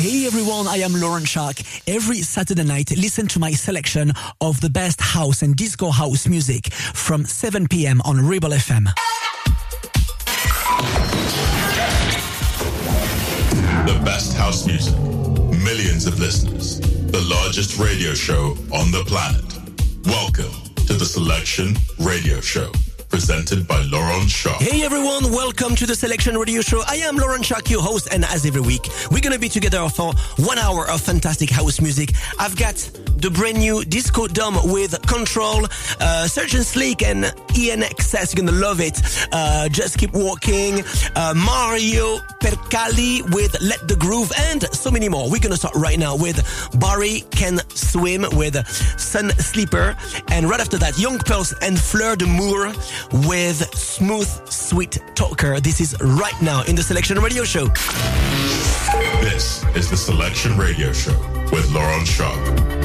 Hey everyone, I am Laurent Schark. Every Saturday night, listen to my selection of the best house and disco house music from 7 p.m. on Rebel FM. The best house music, millions of listeners, the largest radio show on the planet. Welcome to the Selection Radio Show presented by Laurent Schark. Hey everyone, welcome to the Selection Radio Show. I am Laurent Schark, your host, and as every week, we're gonna be together for one hour of fantastic house music. I've got the brand new Disco Dome with Control, uh, Sergeant Sleek and INXS. You're gonna love it. Uh, Just Keep Walking, uh, Mario Percali with Let the Groove, and so many more. We're gonna start right now with Barry Can Swim with Sun Sleeper, and right after that, Young Pulse and Fleur de Moore with Smooth Sweet Talker. This is right now in the Selection Radio Show. This is the Selection Radio Show with Laurent Schark.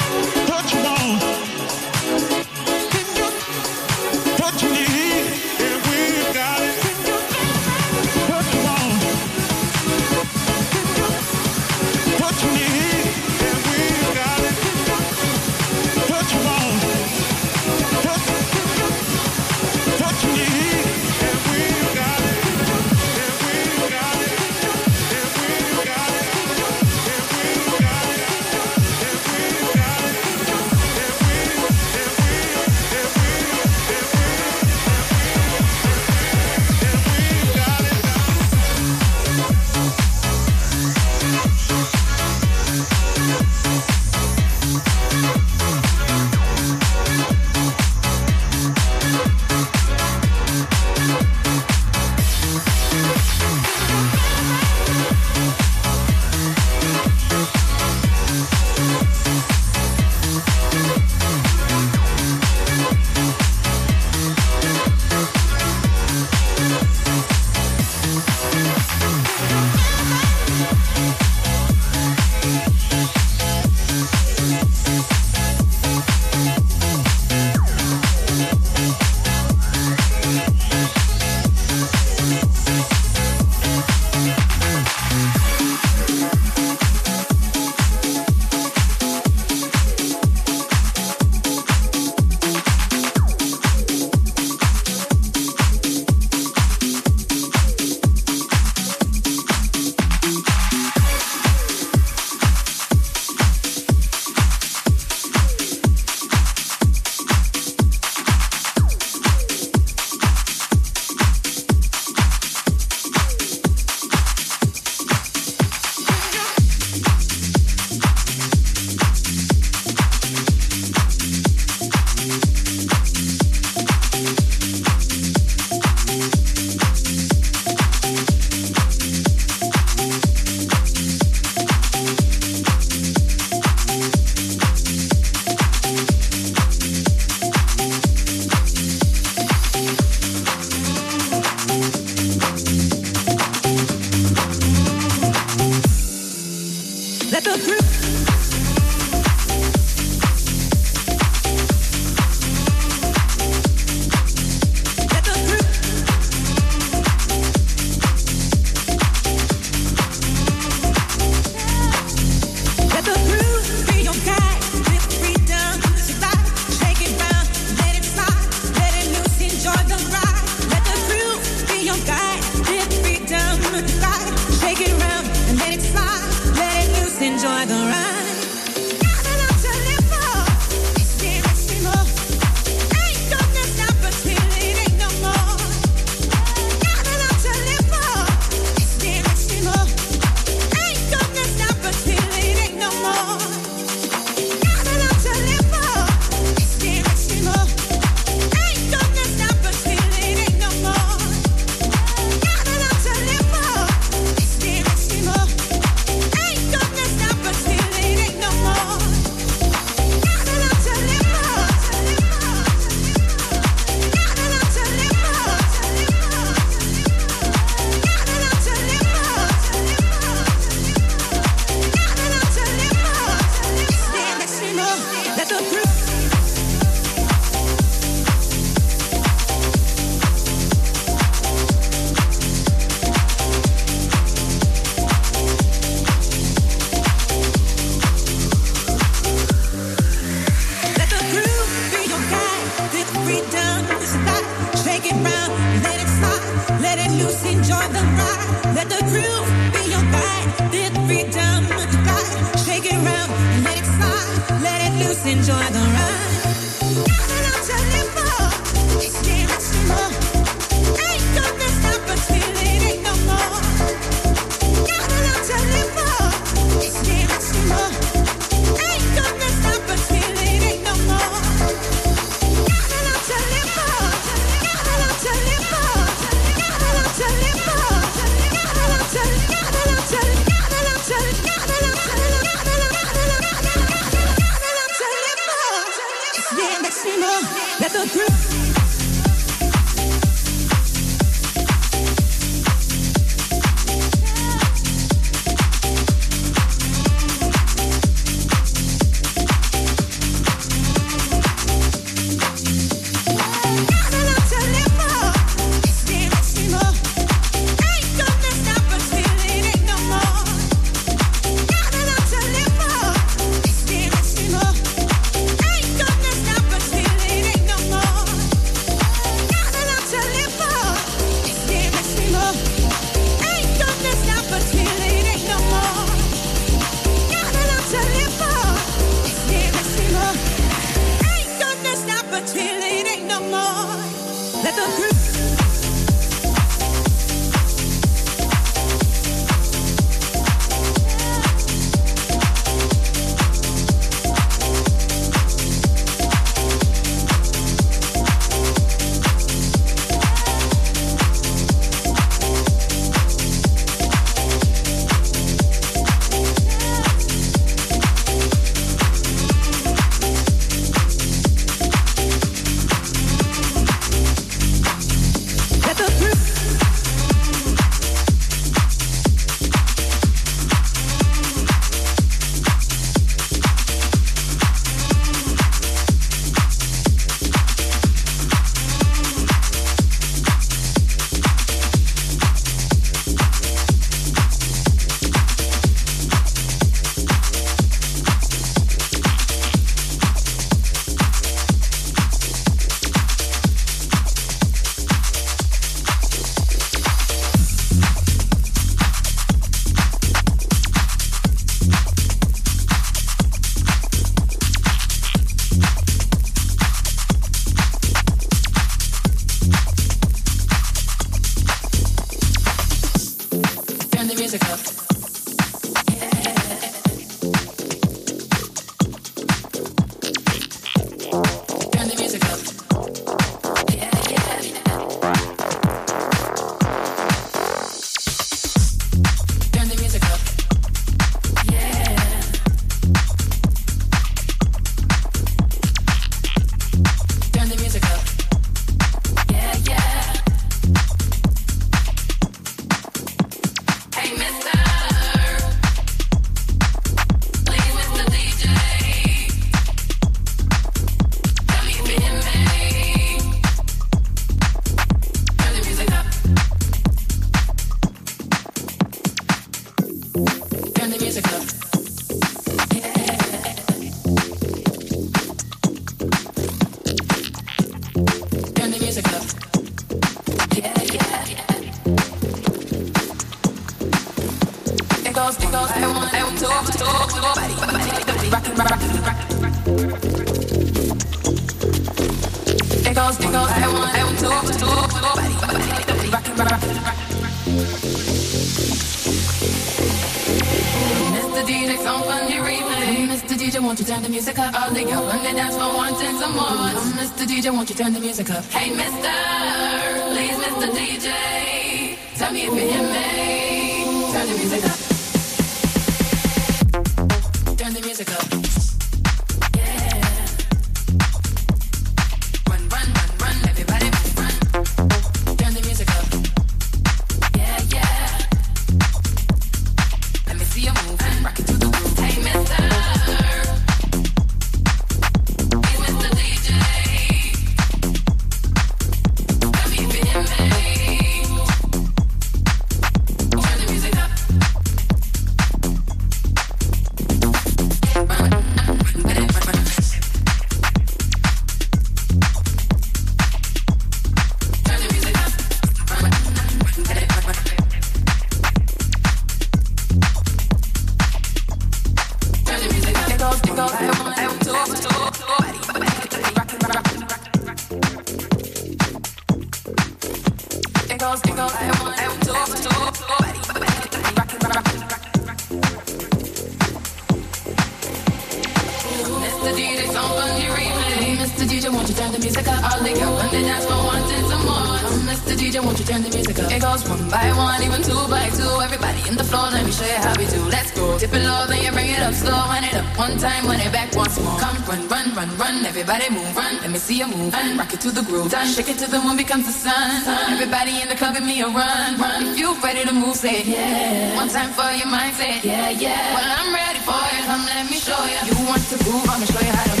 Done, shake it till the moon becomes the sun. sun. Everybody in the club, give me a run. run. If you ready to move, say it. Yeah. One time for your mindset. Yeah, yeah. Well, I'm ready for it. Come, let me show you. You want to move? I'ma show you how to.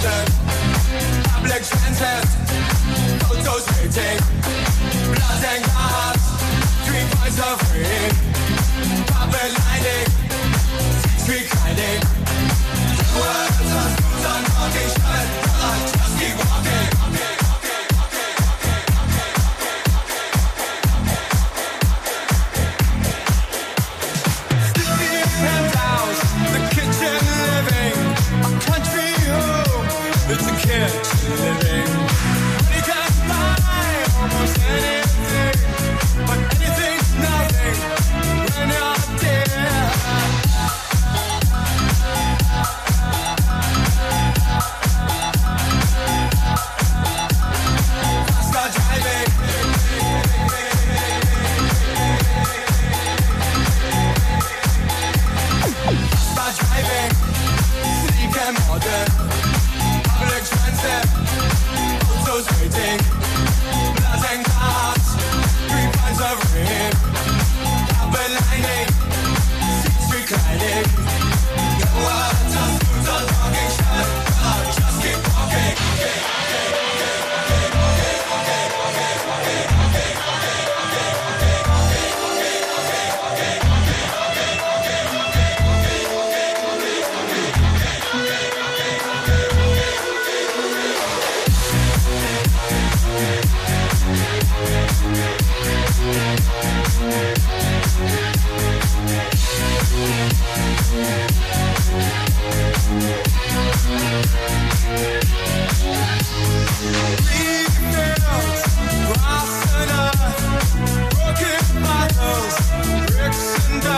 time.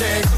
Okay.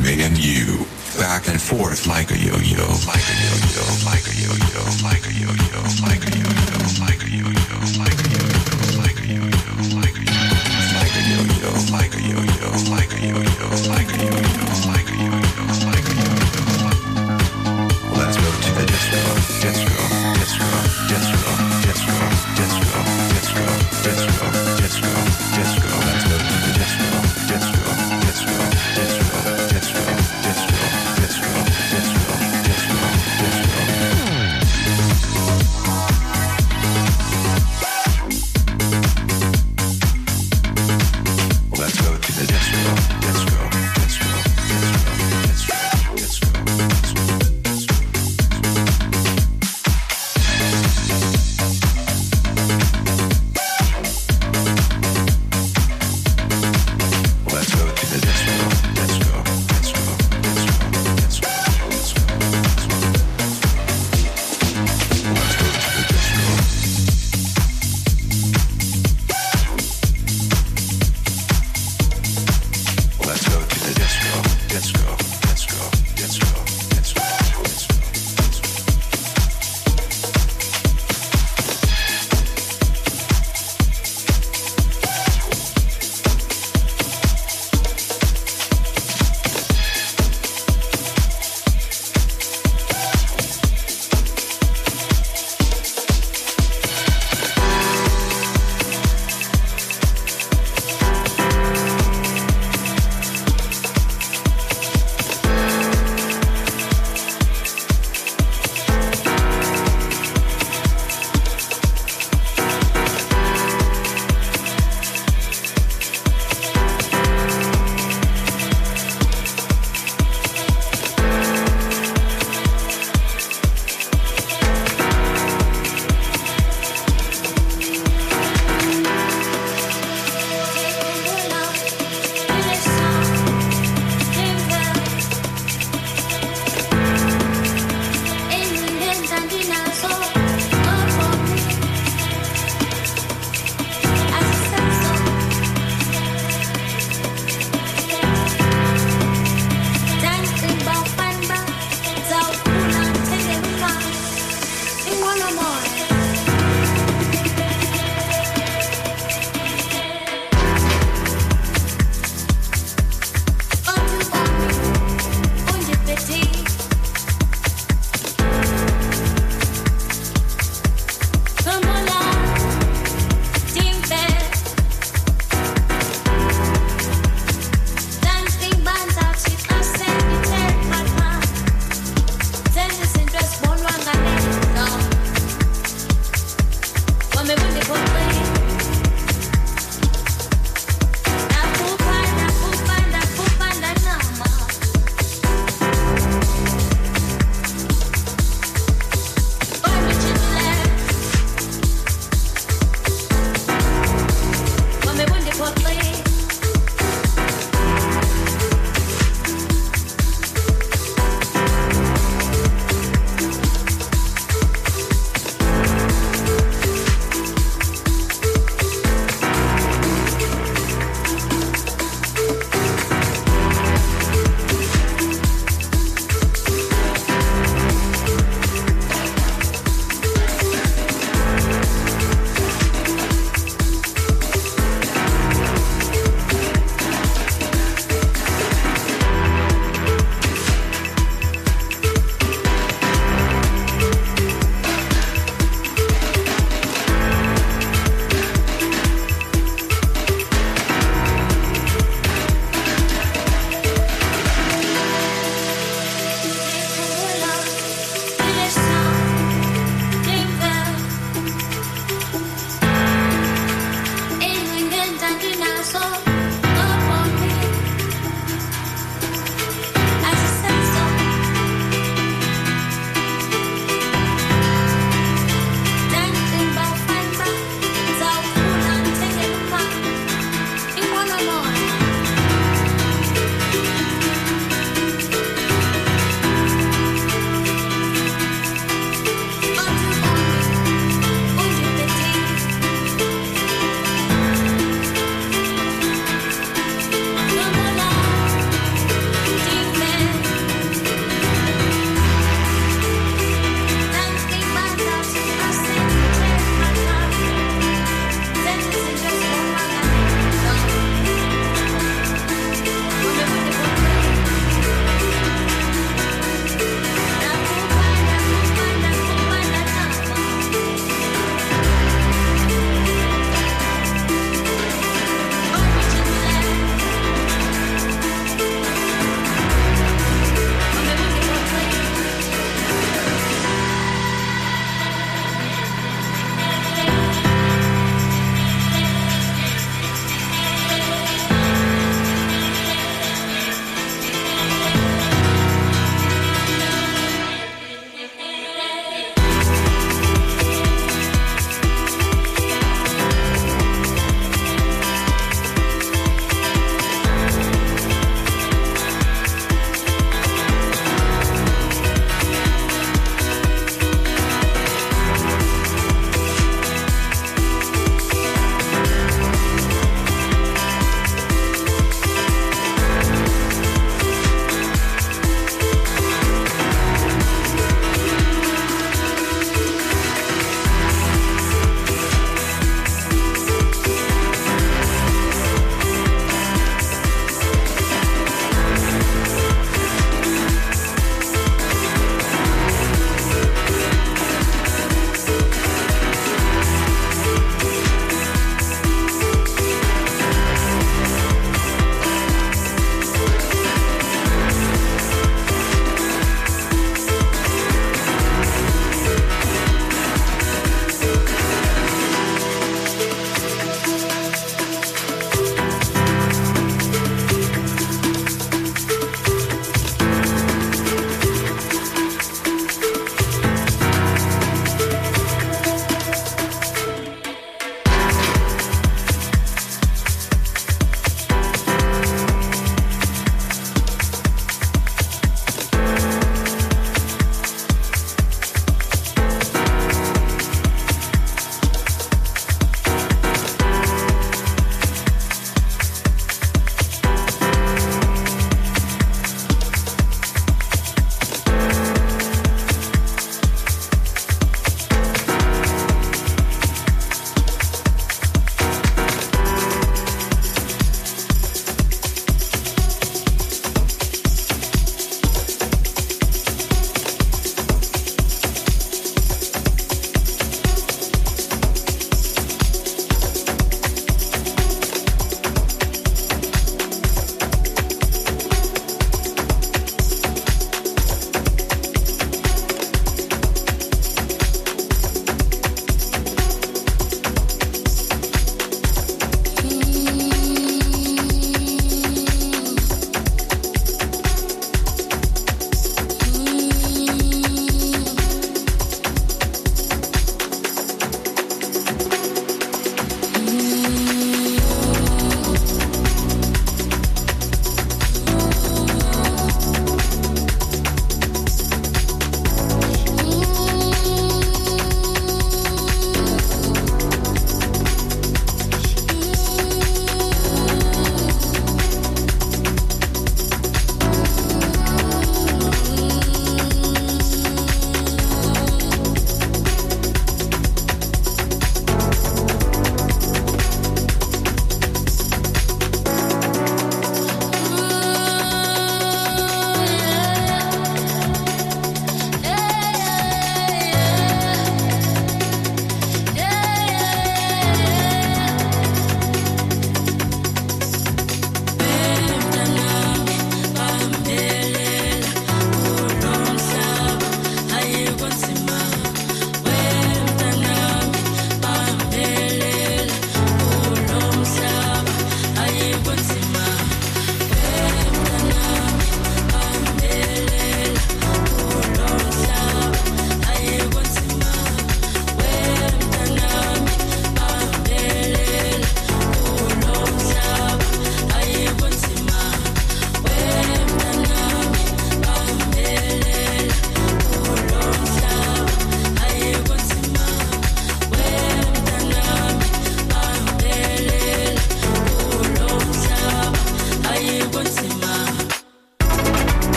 me and you, back and forth like a yo-yo, like a yo-yo, like a yo-yo, like a yo-yo, like a yo-yo, like a yo-yo, like a yo-yo, like a yo-yo, like a yo-yo, like a yo-yo, like a yo-yo, like a yo-yo, like a yo-yo, like a yo-yo, like a yo-yo. Let's go to the disco, disco, disco, disco, disco, disco, disco, disco, disco, disco.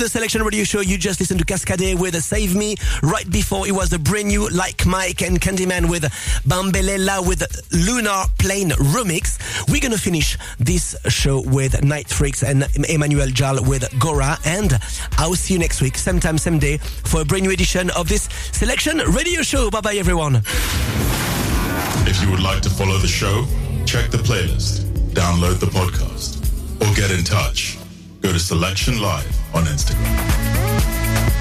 The Selection Radio Show. You just listened to Kaskade with Save Me. Right before it was the brand new Like Mike and Candyman with Bambelela with Lunar Plane Remix. We're gonna finish this show with Night Freaks and Emmanuel Jal with Gora. And I'll see you next week, same time, same day, for a brand new edition of this Selection Radio Show. Bye bye, everyone. If you would like to follow the show, check the playlist, download the podcast, or get in touch go to Selection Live on Instagram.